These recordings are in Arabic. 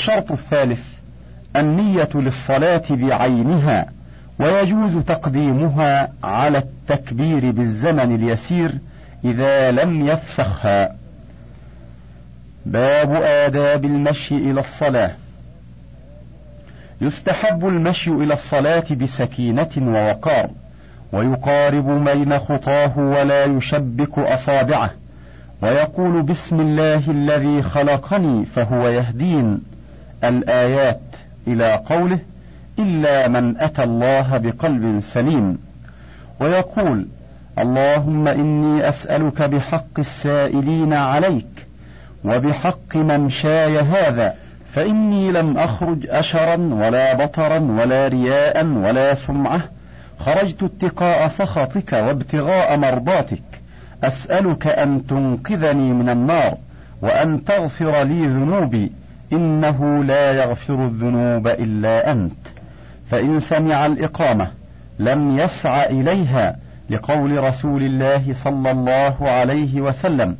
الشرط الثالث النية للصلاة بعينها ويجوز تقديمها على التكبير بالزمن اليسير إذا لم يفسخها. باب آداب المشي إلى الصلاة. يستحب المشي إلى الصلاة بسكينة ووقار، ويقارب بين خطاه ولا يشبك أصابعه، ويقول بسم الله الذي خلقني فهو يهدين الآيات إلى قوله إلا من أتى الله بقلب سليم. ويقول اللهم إني أسألك بحق السائلين عليك وبحق ممشاي هذا فإني لم أخرج أشرا ولا بطرا ولا رياء ولا سمعة. خرجت اتقاء سخطك وابتغاء مرضاتك. أسألك أن تنقذني من النار وأن تغفر لي ذنوبي. إنه لا يغفر الذنوب إلا أنت. فإن سمع الإقامة لم يسع إليها لقول رسول الله صلى الله عليه وسلم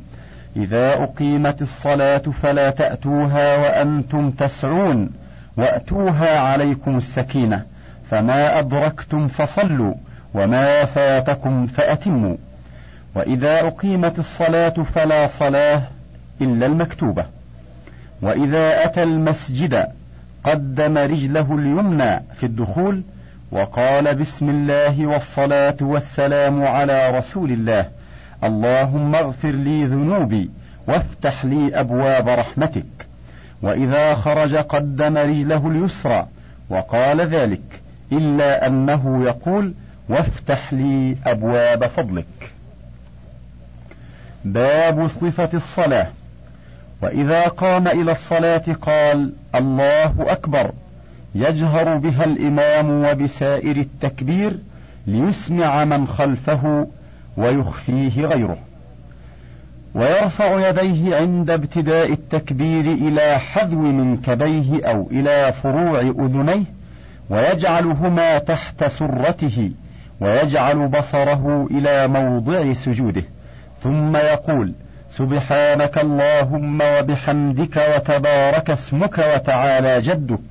إذا أقيمت الصلاة فلا تأتوها وأنتم تسعون وأتوها عليكم السكينة فما أدركتم فصلوا وما فاتكم فأتموا. وإذا أقيمت الصلاة فلا صلاة إلا المكتوبة. وإذا أتى المسجد قدم رجله اليمنى في الدخول وقال بسم الله والصلاة والسلام على رسول الله اللهم اغفر لي ذنوبي وافتح لي أبواب رحمتك. وإذا خرج قدم رجله اليسرى وقال ذلك إلا أنه يقول وافتح لي أبواب فضلك. باب صفة الصلاة. وإذا قام إلى الصلاة قال الله أكبر يجهر بها الإمام وبسائر التكبير ليسمع من خلفه ويخفيه غيره. ويرفع يديه عند ابتداء التكبير إلى حذو منكبيه أو إلى فروع أذنيه ويجعلهما تحت سرته ويجعل بصره إلى موضع سجوده. ثم يقول سبحانك اللهم وبحمدك وتبارك اسمك وتعالى جدك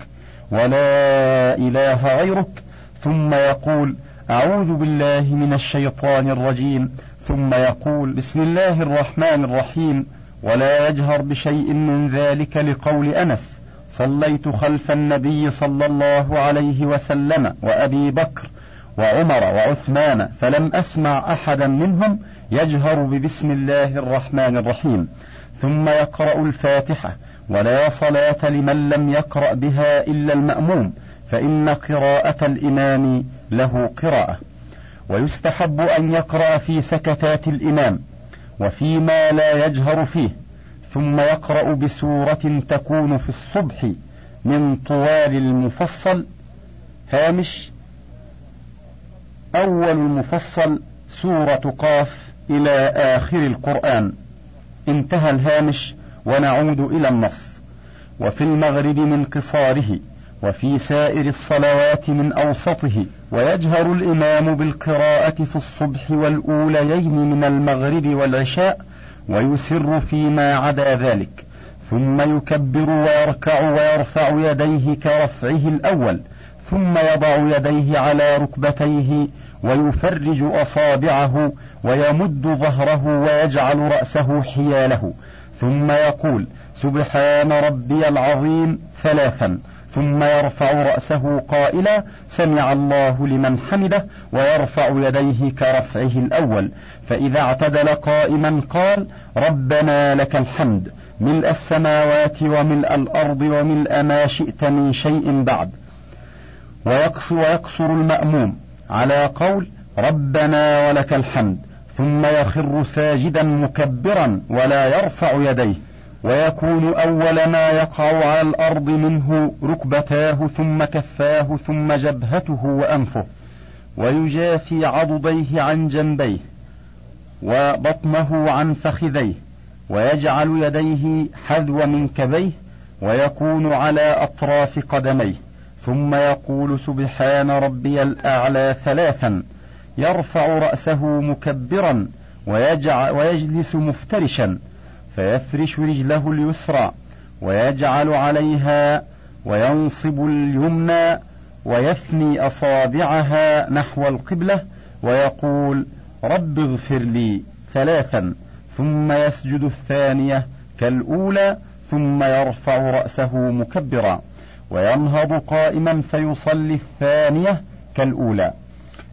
ولا إله غيرك. ثم يقول أعوذ بالله من الشيطان الرجيم. ثم يقول بسم الله الرحمن الرحيم. ولا يجهر بشيء من ذلك لقول أنس. صليت خلف النبي صلى الله عليه وسلم وأبي بكر وعمر وعثمان فلم أسمع أحدا منهم يجهر ببسم الله الرحمن الرحيم. ثم يقرأ الفاتحة ولا صلاة لمن لم يقرأ بها إلا المأموم فإن قراءة الإمام له قراءة. ويستحب أن يقرأ في سكتات الإمام وفيما لا يجهر فيه. ثم يقرأ بسورة تكون في الصبح من طوال المفصل هامش أول المفصل سورة قاف إلى آخر القرآن. انتهى الهامش ونعود إلى النص. وفي المغرب من قصاره وفي سائر الصلوات من أوسطه ويجهر الإمام بالقراءة في الصبح والأوليين من المغرب والعشاء ويسر فيما عدا ذلك. ثم يكبر ويركع ويرفع يديه كرفعه الأول ثم يضع يديه على ركبتيه ويفرج أصابعه ويمد ظهره ويجعل رأسه حياله. ثم يقول سبحان ربي العظيم ثلاثا. ثم يرفع رأسه قائلا سمع الله لمن حمده ويرفع يديه كرفعه الأول. فإذا اعتدل قائما قال ربنا لك الحمد. ملء السماوات وملء الأرض وملء ما شئت من شيء بعد. ويقصر, ويقصر المأموم على قول ربنا ولك الحمد ثم يخر ساجدا مكبرا ولا يرفع يديه ويكون أول ما يقع على الأرض منه ركبتاه ثم كفاه ثم جبهته وأنفه ويجافي عضديه عن جنبيه وبطنه عن فخذيه ويجعل يديه حذو منكبيه ويكون على أطراف قدميه. ثم يقول سبحان ربي الأعلى ثلاثا يرفع رأسه مكبرا ويجلس مفترشا فيفرش رجله اليسرى ويجعل عليها وينصب اليمنى ويثني أصابعها نحو القبلة ويقول رب اغفر لي ثلاثا ثم يسجد الثانية كالأولى ثم يرفع رأسه مكبرا. وينهض قائما فيصلي الثانية كالأولى.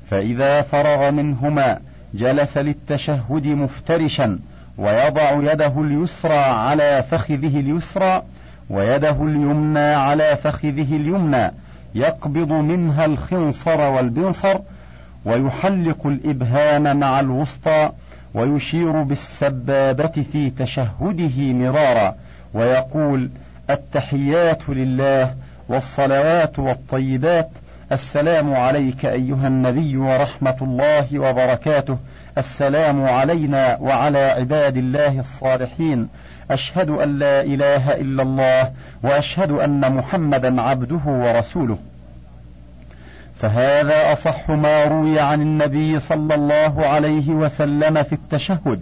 فإذا فرغ منهما جلس للتشهد مفترشا ويضع يده اليسرى على فخذه اليسرى ويده اليمنى على فخذه اليمنى يقبض منها الخنصر والبنصر ويحلق الإبهام مع الوسطى ويشير بالسبابة في تشهده مرارا ويقول التحيات لله والصلوات والطيبات السلام عليك أيها النبي ورحمة الله وبركاته. السلام علينا وعلى عباد الله الصالحين. أشهد أن لا إله إلا الله وأشهد أن محمدا عبده ورسوله. فهذا أصح ما روي عن النبي صلى الله عليه وسلم في التشهد.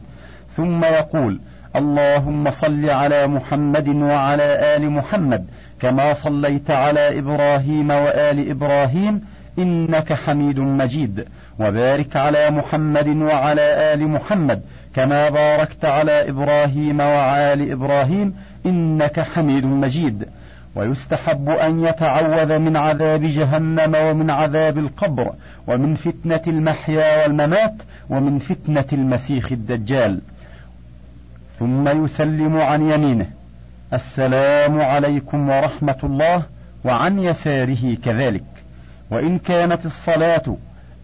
ثم يقول اللهم صل على محمد وعلى آل محمد كما صليت على إبراهيم وآل إبراهيم إنك حميد مجيد وبارك على محمد وعلى آل محمد كما باركت على إبراهيم وعلى إبراهيم إنك حميد مجيد ويستحب أن يتعوذ من عذاب جهنم ومن عذاب القبر ومن فتنة المحيا والممات ومن فتنة المسيح الدجال ثم يسلم عن يمينه. السلام عليكم ورحمة الله وعن يساره كذلك. وإن كانت الصلاة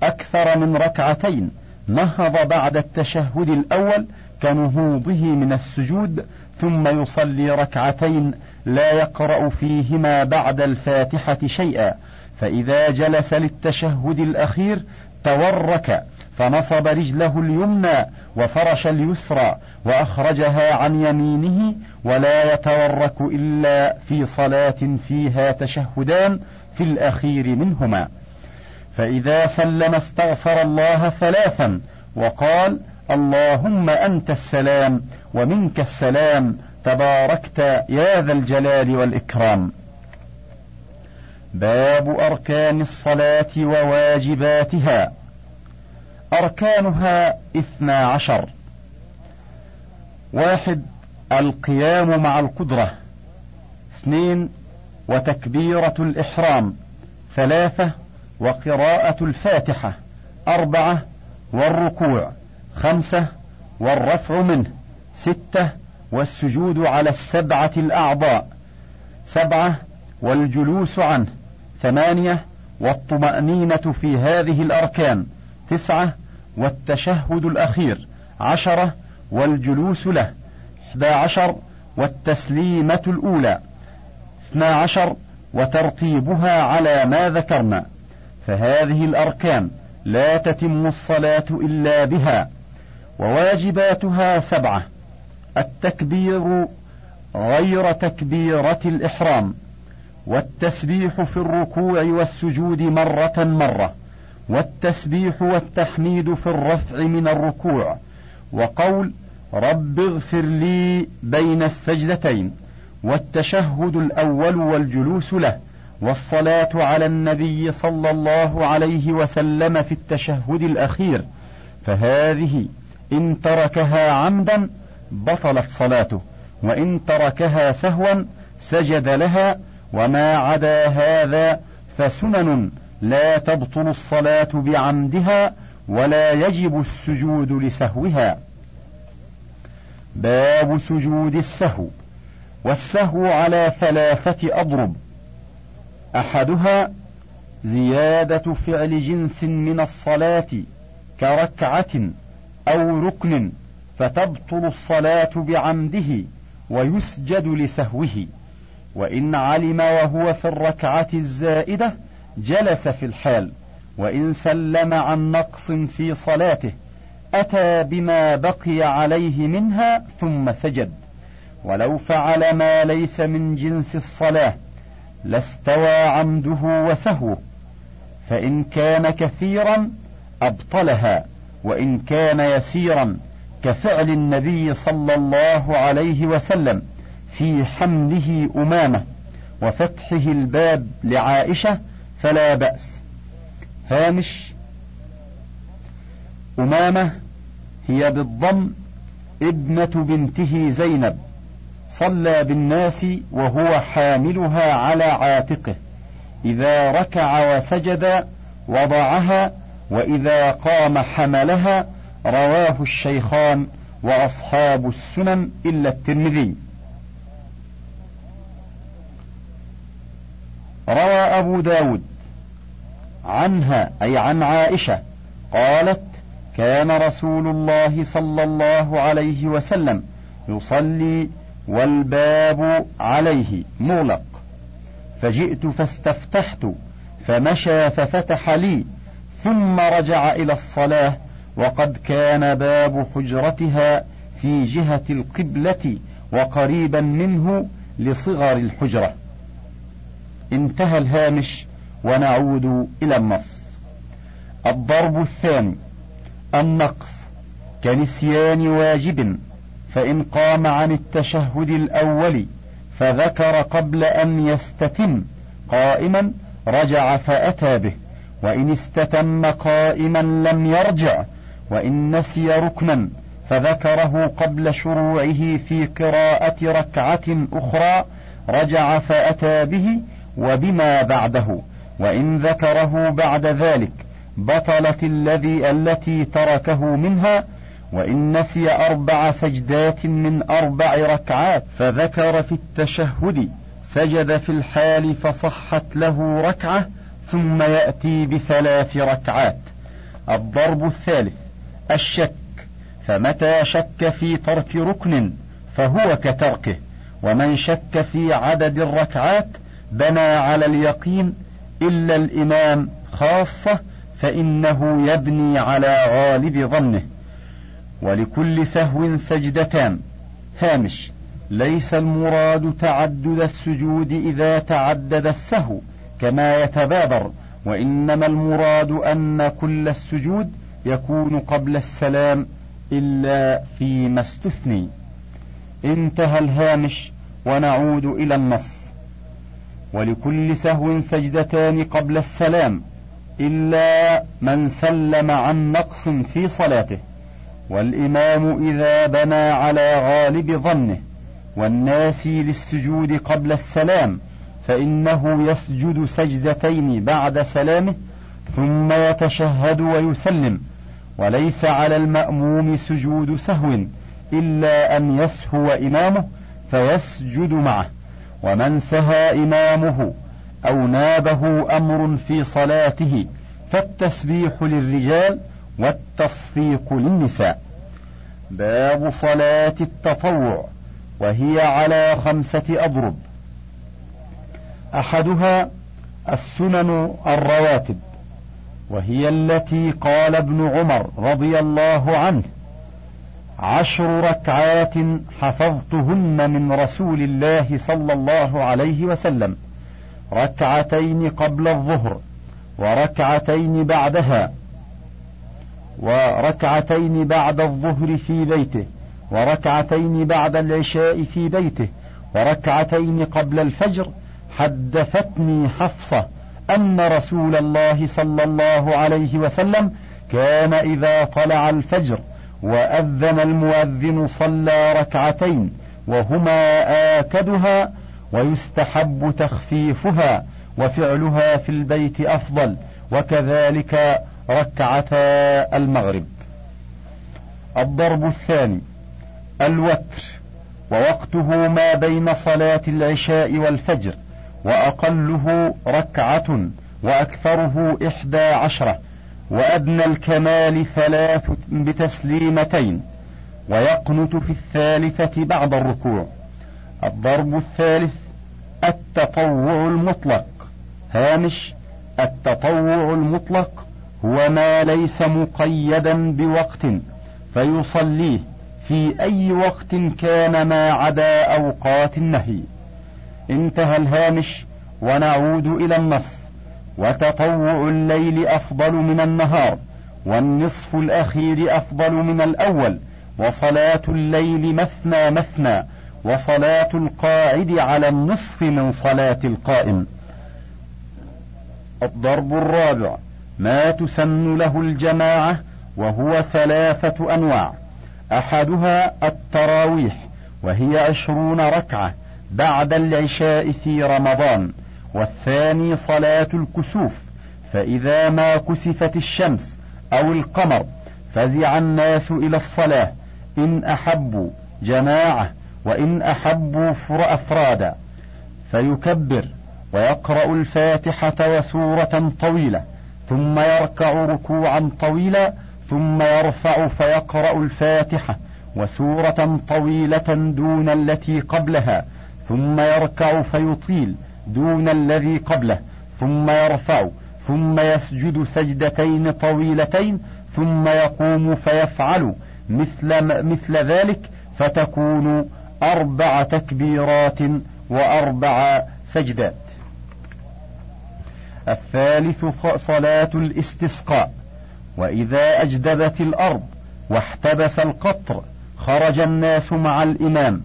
أكثر من ركعتين نهض بعد التشهد الأول كنهوضه من السجود ثم يصلي ركعتين لا يقرأ فيهما بعد الفاتحة شيئا. فإذا جلس للتشهد الأخير تورك. فنصب رجله اليمنى وفرش اليسرى وأخرجها عن يمينه ولا يتورك إلا في صلاة فيها تشهدان في الأخير منهما. فإذا سلم استغفر الله ثلاثا وقال اللهم أنت السلام ومنك السلام تباركت يا ذا الجلال والإكرام. باب أركان الصلاة وواجباتها. أركانها اثنا عشر. واحد القيام مع القدرة. اثنين وتكبيرة الإحرام. ثلاثة وقراءة الفاتحة. أربعة والركوع. خمسة والرفع منه. ستة والسجود على السبعة الأعضاء. سبعة والجلوس عنه. ثمانية والطمأنينة في هذه الأركان. تسعة والتشهد الأخير عشرة والجلوس له إحدى عشر والتسليمة الأولى اثنا عشر وترتيبها على ما ذكرنا. فهذه الأركان لا تتم الصلاة إلا بها. وواجباتها سبعة التكبير غير تكبيرة الإحرام والتسبيح في الركوع والسجود مرة مرة. والتسبيح والتحميد في الرفع من الركوع وقول رب اغفر لي بين السجدتين والتشهد الأول والجلوس له والصلاة على النبي صلى الله عليه وسلم في التشهد الأخير فهذه إن تركها عمدا بطلت صلاته وإن تركها سهوا سجد لها وما عدا هذا فسنن لا تبطل الصلاة بعمدها ولا يجب السجود لسهوها. باب سجود السهو والسهو على ثلاثة أضرب. أحدها زيادة فعل جنس من الصلاة كركعة أو ركن فتبطل الصلاة بعمده ويسجد لسهوه. وإن علم وهو في الركعة الزائدة جلس في الحال وإن سلم عن نقص في صلاته أتى بما بقي عليه منها ثم سجد. ولو فعل ما ليس من جنس الصلاة لاستوى عمده وسهوه. فإن كان كثيرا أبطلها وإن كان يسيرا كفعل النبي صلى الله عليه وسلم في حمله أمامة وفتحه الباب لعائشة فلا بأس. هامش. أمامة هي بالضم ابنة بنته زينب. صلى بالناس وهو حاملها على عاتقه. إذا ركع وسجد وضعها وإذا قام حملها رواه الشيخان وأصحاب السنن إلا الترمذي. روى أبو داود. عنها أي عن عائشة قالت كان رسول الله صلى الله عليه وسلم يصلي والباب عليه مغلق. فجئت فاستفتحت فمشى ففتح لي ثم رجع إلى الصلاة وقد كان باب حجرتها في جهة القبلة وقريبا منه لصغر الحجرة. انتهى الهامش. ونعود إلى النص. الضرب الثاني النقص. كنسيان واجب فإن قام عن التشهد الأول فذكر قبل أن يستتم قائما رجع فأتى به وإن استتم قائما لم يرجع وإن نسي ركنا فذكره قبل شروعه في قراءة ركعة أخرى رجع فأتى به وبما بعده. وإن ذكره بعد ذلك بطلت الذي التي تركه منها وإن نسي أربع سجدات من أربع ركعات فذكر في التشهد سجد في الحال فصحت له ركعة ثم يأتي بثلاث ركعات. الضرب الثالث الشك فمتى شك في ترك ركن فهو كتركه ومن شك في عدد الركعات بنى على اليقين إلا الإمام خاصة فإنه يبني على غالب ظنه. ولكل سهو سجدتان. هامش ليس المراد تعدد السجود إذا تعدد السهو كما يتبادر وإنما المراد أن كل السجود يكون قبل السلام إلا فيما استثني. انتهى الهامش ونعود إلى النص. ولكل سهو سجدتان قبل السلام إلا من سلم عن نقص في صلاته والإمام إذا بنى على غالب ظنه والناسي للسجود قبل السلام فإنه يسجد سجدتين بعد سلامه ثم يتشهد ويسلم وليس على المأموم سجود سهو إلا أن يسهو إمامه فيسجد معه. ومن سهى إمامه أو نابه أمر في صلاته فالتسبيح للرجال والتصفيق للنساء. باب صلاة التطوع وهي على خمسة أضرب. أحدها السنن الرواتب وهي التي قال ابن عمر رضي الله عنه عشر ركعات حفظتهن من رسول الله صلى الله عليه وسلم. ركعتين قبل الظهر وركعتين بعدها وركعتين بعد الظهر في بيته وركعتين بعد العشاء في بيته وركعتين قبل الفجر حدثتني حفصة أن رسول الله صلى الله عليه وسلم كان إذا طلع الفجر وأذن المؤذن صلى ركعتين وهما آكدها ويستحب تخفيفها وفعلها في البيت أفضل وكذلك ركعتا المغرب. الضرب الثاني الوتر ووقته ما بين صلاة العشاء والفجر وأقله ركعة وأكثره إحدى عشرة. وأدنى الكمال ثلاث بتسليمتين ويقنت في الثالثة بعد الركوع. الضرب الثالث التطوع المطلق. هامش التطوع المطلق هو ما ليس مقيدا بوقت فيصليه في أي وقت كان ما عدا أوقات النهي. انتهى الهامش ونعود إلى النص. وتطوع الليل أفضل من النهار والنصف الأخير أفضل من الأول وصلاة الليل مثنى مثنى وصلاة القاعد على النصف من صلاة القائم. الضرب الرابع ما تسن له الجماعة وهو ثلاثة أنواع أحدها التراويح وهي عشرون ركعة بعد العشاء في رمضان. والثاني صلاة الكسوف فإذا ما كسفت الشمس أو القمر فزع الناس إلى الصلاة إن أحبوا جماعة وإن أحبوا أفرادا. فيكبر ويقرأ الفاتحة وسورة طويلة ثم يركع ركوعا طويلا ثم يرفع فيقرأ الفاتحة وسورة طويلة دون التي قبلها ثم يركع فيطيل دون الذي قبله ثم يرفع ثم يسجد سجدتين طويلتين ثم يقوم فيفعل. مثل مثل ذلك فتكون أربع تكبيرات وأربع سجدات. الثالث صلاة الاستسقاء. وإذا أجدبت الأرض واحتبس القطر خرج الناس مع الإمام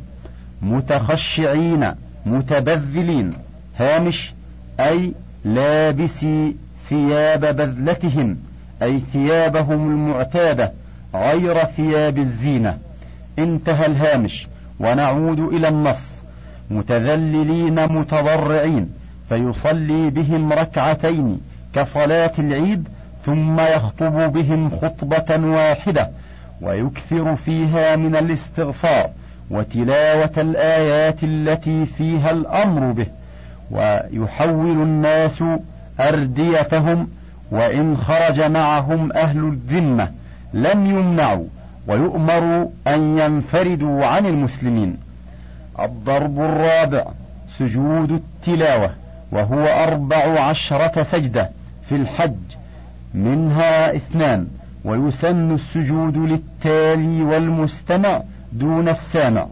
متخشعين متبذلين. هامش أي لابسي ثياب بذلتهم أي ثيابهم المعتادة غير ثياب الزينة. انتهى الهامش ونعود إلى النص. متذللين متضرعين فيصلي بهم ركعتين كصلاة العيد ثم يخطب بهم خطبة واحدة ويكثر فيها من الاستغفار وتلاوة الآيات التي فيها الأمر به. ويحول الناس أرديتهم وإن خرج معهم أهل الذمة لم يمنعوا ويؤمر أن ينفردوا عن المسلمين. الضرب الرابع سجود التلاوة وهو أربع عشرة سجدة في الحج منها اثنان ويسن السجود للتالي والمستمع دون السامع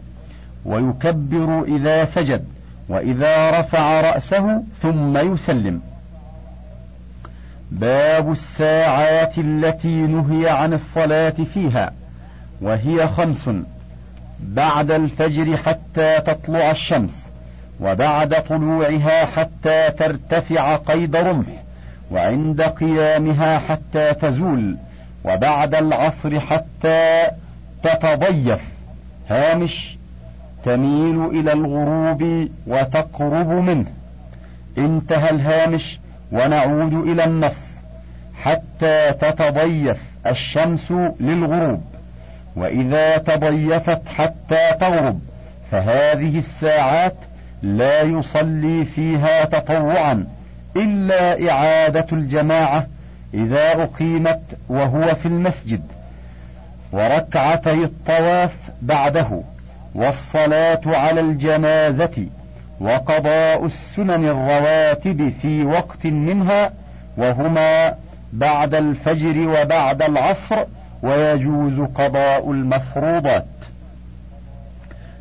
ويكبر إذا سجد. وإذا رفع رأسه ثم يسلم. باب الساعات التي نهي عن الصلاة فيها وهي خمس بعد الفجر حتى تطلع الشمس وبعد طلوعها حتى ترتفع قيد رمح وعند قيامها حتى تزول وبعد العصر حتى تتضيف. هامش تميل إلى الغروب وتقرب منه. انتهى الهامش ونعود إلى النص حتى تتضيف الشمس للغروب. وإذا تضيفت حتى تغرب فهذه الساعات لا يصلي فيها تطوعا إلا إعادة الجماعة إذا أقيمت وهو في المسجد. وركعتي الطواف بعده. والصلاة على الجنازة وقضاء السنن الرواتب في وقت منها وهما بعد الفجر وبعد العصر ويجوز قضاء المفروضات.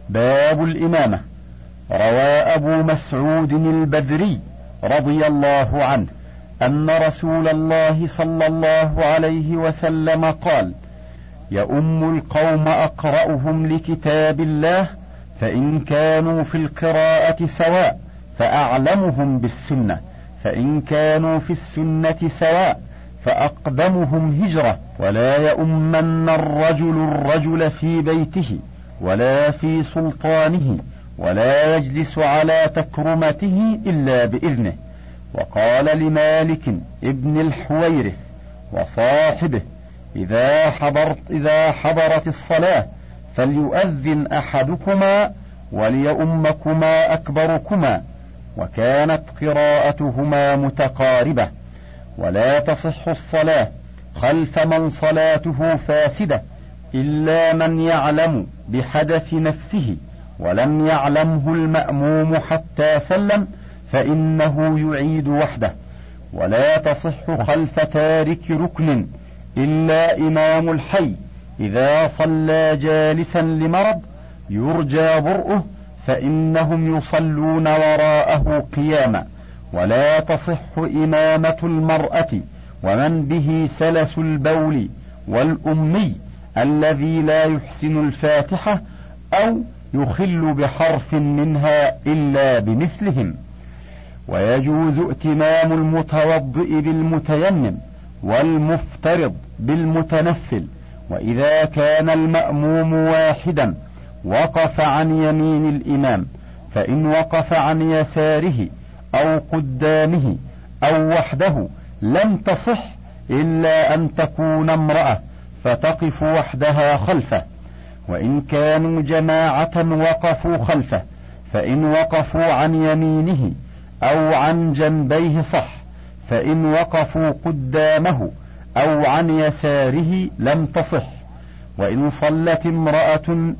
باب الإمامة. روى أبو مسعود البدري رضي الله عنه أن رسول الله صلى الله عليه وسلم قال يؤم القوم أقرأهم لكتاب الله فإن كانوا في القراءة سواء فأعلمهم بالسنة فإن كانوا في السنة سواء فأقدمهم هجرة ولا يؤمن الرجل الرجل في بيته ولا في سلطانه ولا يجلس على تكرمته إلا بإذنه. وقال لمالك ابن الحويرث وصاحبه إذا حضرت إذا حضرت الصلاة فليؤذن أحدكما وليؤمكما أكبركما وكانت قراءتهما متقاربة. ولا تصح الصلاة خلف من صلاته فاسدة إلا من يعلم بحدث نفسه ولم يعلمه المأموم حتى سلم فإنه يعيد وحده. ولا تصح خلف تارك ركن إلا إمام الحي. إذا صلى جالسا لمرض يرجى برؤه فإنهم يصلون وراءه قياما. ولا تصح إمامة المرأة ومن به سلس البول والأمي الذي لا يحسن الفاتحة أو يخل بحرف منها إلا بمثلهم. ويجوز ائتمام المتوضئ بالمتيمم. والمفترض بالمتنفل وإذا كان المأموم واحدا وقف عن يمين الإمام فإن وقف عن يساره أو قدامه أو وحده لم تصح إلا أن تكون امرأة فتقف وحدها خلفه. وإن كانوا جماعة وقفوا خلفه فإن وقفوا عن يمينه أو عن جنبيه صح. فإن وقفوا قدامه أو عن يساره لم تصح. وإن صلت امرأة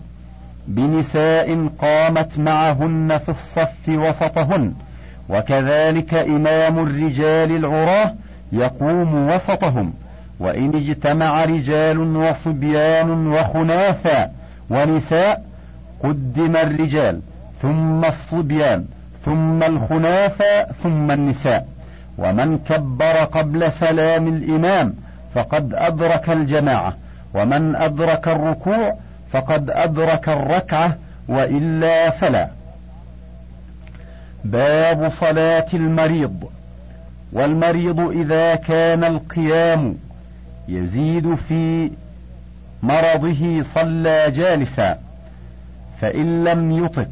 بنساء قامت معهن في الصف وسطهن وكذلك إمام الرجال العراه يقوم وسطهم وإن اجتمع رجال وصبيان وخناثا ونساء قدم الرجال ثم الصبيان ثم الخناثا ثم النساء. ومن كبر قبل سلام الإمام فقد أدرك الجماعة ومن أدرك الركوع فقد أدرك الركعة وإلا فلا. باب صلاة المريض. والمريض إذا كان القيام يزيد في مرضه صلى جالسا فإن لم يطق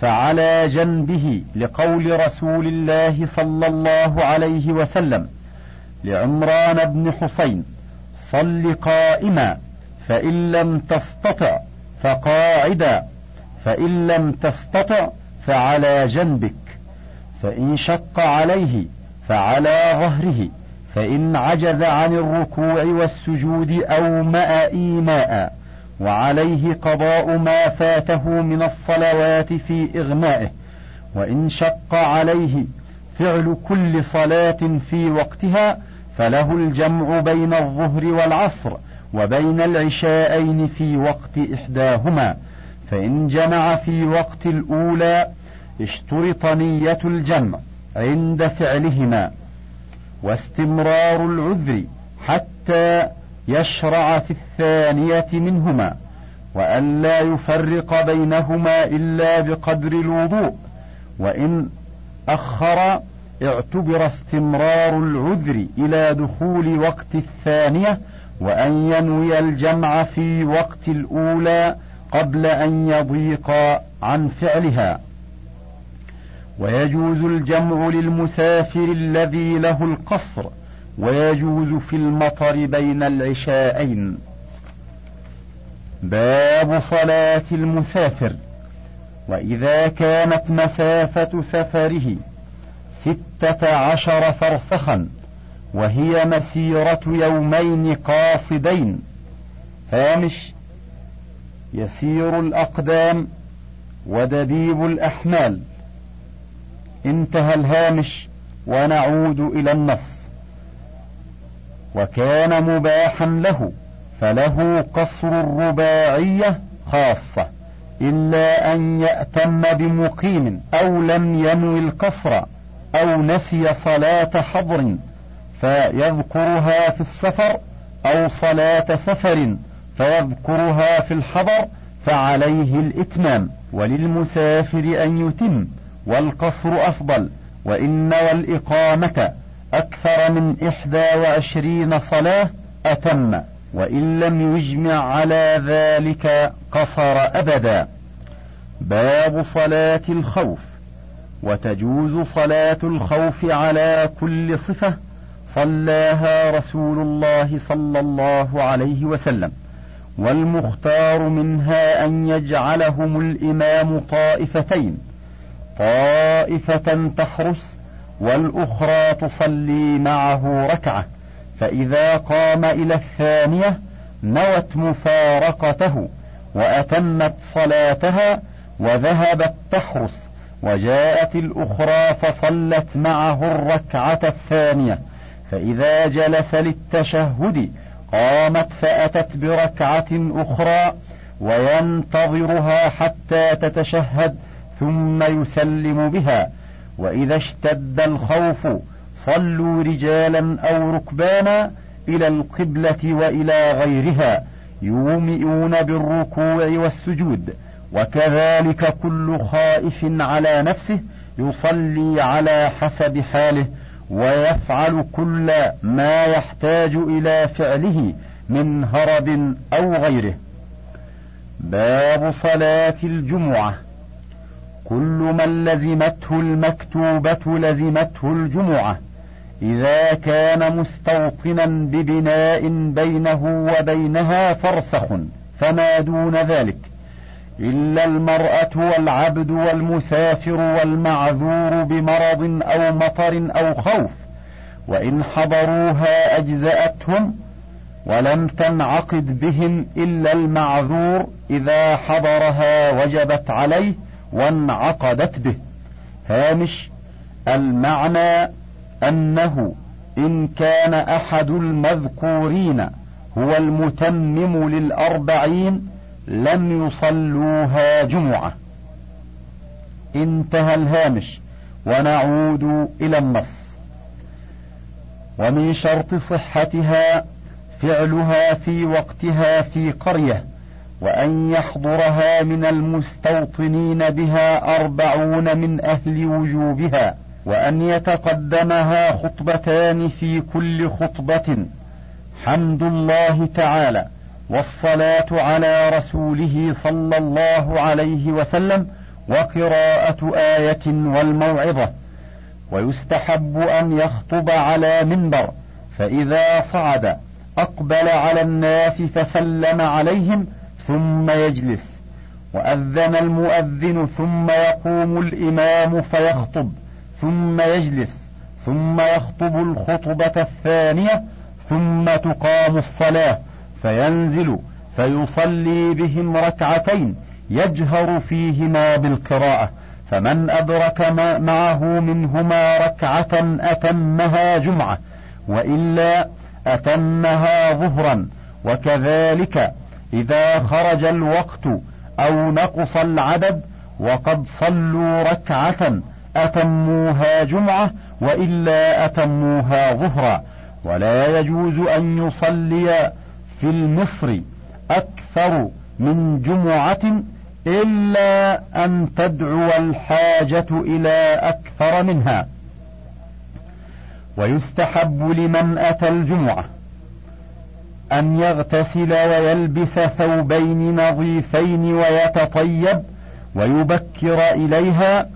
فعلى جنبه لقول رسول الله صلى الله عليه وسلم لعمران بن حسين صل قائما فإن لم تستطع فقاعدا فإن لم تستطع فعلى جنبك فإن شق عليه فعلى ظهره فإن عجز عن الركوع والسجود أومأ إيماء. وعليه قضاء ما فاته من الصلوات في إغمائه وإن شق عليه فعل كل صلاة في وقتها فله الجمع بين الظهر والعصر وبين العشاءين في وقت إحداهما فإن جمع في وقت الأولى اشترط نية الجمع عند فعلهما واستمرار العذر حتى يشرع في الثانية منهما وألا يفرق بينهما إلا بقدر الوضوء وإن أخر اعتبر استمرار العذر إلى دخول وقت الثانية وأن ينوي الجمع في وقت الأولى قبل أن يضيق عن فعلها. ويجوز الجمع للمسافر الذي له القصر ويجوز في المطر بين العشاءين. باب صلاة المسافر. وإذا كانت مسافة سفره ستة عشر فرسخا وهي مسيرة يومين قاصدين. هامش يسير الأقدام ودبيب الأحمال. انتهى الهامش ونعود إلى النص. وكان مباحا له فله قصر الرباعية خاصة إلا أن يأتم بمقيم أو لم ينوي القصر أو نسي صلاة حضر فيذكرها في السفر أو صلاة سفر فيذكرها في الحضر فعليه الإتمام وللمسافر أن يتم والقصر أفضل وإن والإقامة أكثر من إحدى وعشرين صلاة أتم وإن لم يجمع على ذلك قصر أبدا. باب صلاة الخوف. وتجوز صلاة الخوف على كل صفة صلاها رسول الله صلى الله عليه وسلم والمختار منها أن يجعلهم الإمام طائفتين. طائفة تحرس والأخرى تصلي معه ركعة فإذا قام إلى الثانية نوت مفارقته وأتمت صلاتها وذهبت تحرس وجاءت الأخرى فصلت معه الركعة الثانية فإذا جلس للتشهد قامت فأتت بركعة أخرى وينتظرها حتى تتشهد ثم يسلم بها. وإذا اشتد الخوف صلوا رجالا أو ركبانا إلى القبلة وإلى غيرها يومئون بالركوع والسجود وكذلك كل خائف على نفسه يصلي على حسب حاله ويفعل كل ما يحتاج إلى فعله من هرب أو غيره. باب صلاة الجمعة. كل من لزمته المكتوبة لزمته الجمعة. إذا كان مستوطنا ببناء بينه وبينها فرسخ فما دون ذلك. إلا المرأة والعبد والمسافر والمعذور بمرض أو مطر أو خوف وإن حضروها أجزأتهم ولم تنعقد بهم إلا المعذور إذا حضرها وجبت عليه وانعقدت به. هامش المعنى أنه إن كان أحد المذكورين هو المتمم للأربعين لم يصلوها جمعة. انتهى الهامش ونعود إلى النص. ومن شرط صحتها فعلها في وقتها في قرية. وأن يحضرها من المستوطنين بها أربعون من أهل وجوبها وأن يتقدمها خطبتان في كل خطبة. حمد الله تعالى والصلاة على رسوله صلى الله عليه وسلم وقراءة آية والموعظة. ويستحب أن يخطب على منبر فإذا صعد أقبل على الناس فسلم عليهم ثم يجلس. وأذن المؤذن ثم يقوم الإمام فيخطب. ثم يجلس. ثم يخطب الخطبة الثانية. ثم تقام الصلاة. فينزل. فيصلي بهم ركعتين. يجهر فيهما بالقراءة. فمن أدرك معه منهما ركعة أتمها جمعة. وإلا أتمها ظهرا. وكذلك إذا خرج الوقت أو نقص العدد وقد صلوا ركعة أتموها جمعة وإلا أتموها ظهرا. ولا يجوز أن يصلي في المصر أكثر من جمعة إلا أن تدعو الحاجة إلى أكثر منها. ويستحب لمن أتى الجمعة أن يغتسل ويلبس ثوبين نظيفين ويتطيب ويبكر إليها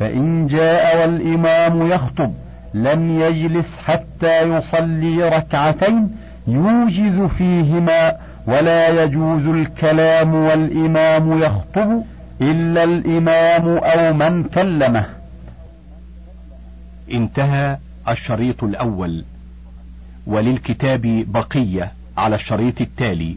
فإن جاء والإمام يخطب لم يجلس حتى يصلي ركعتين يوجز فيهما ولا يجوز الكلام والإمام يخطب إلا الإمام أو من كلمه. انتهى الشريط الأول وللكتاب بقية على الشريط التالي.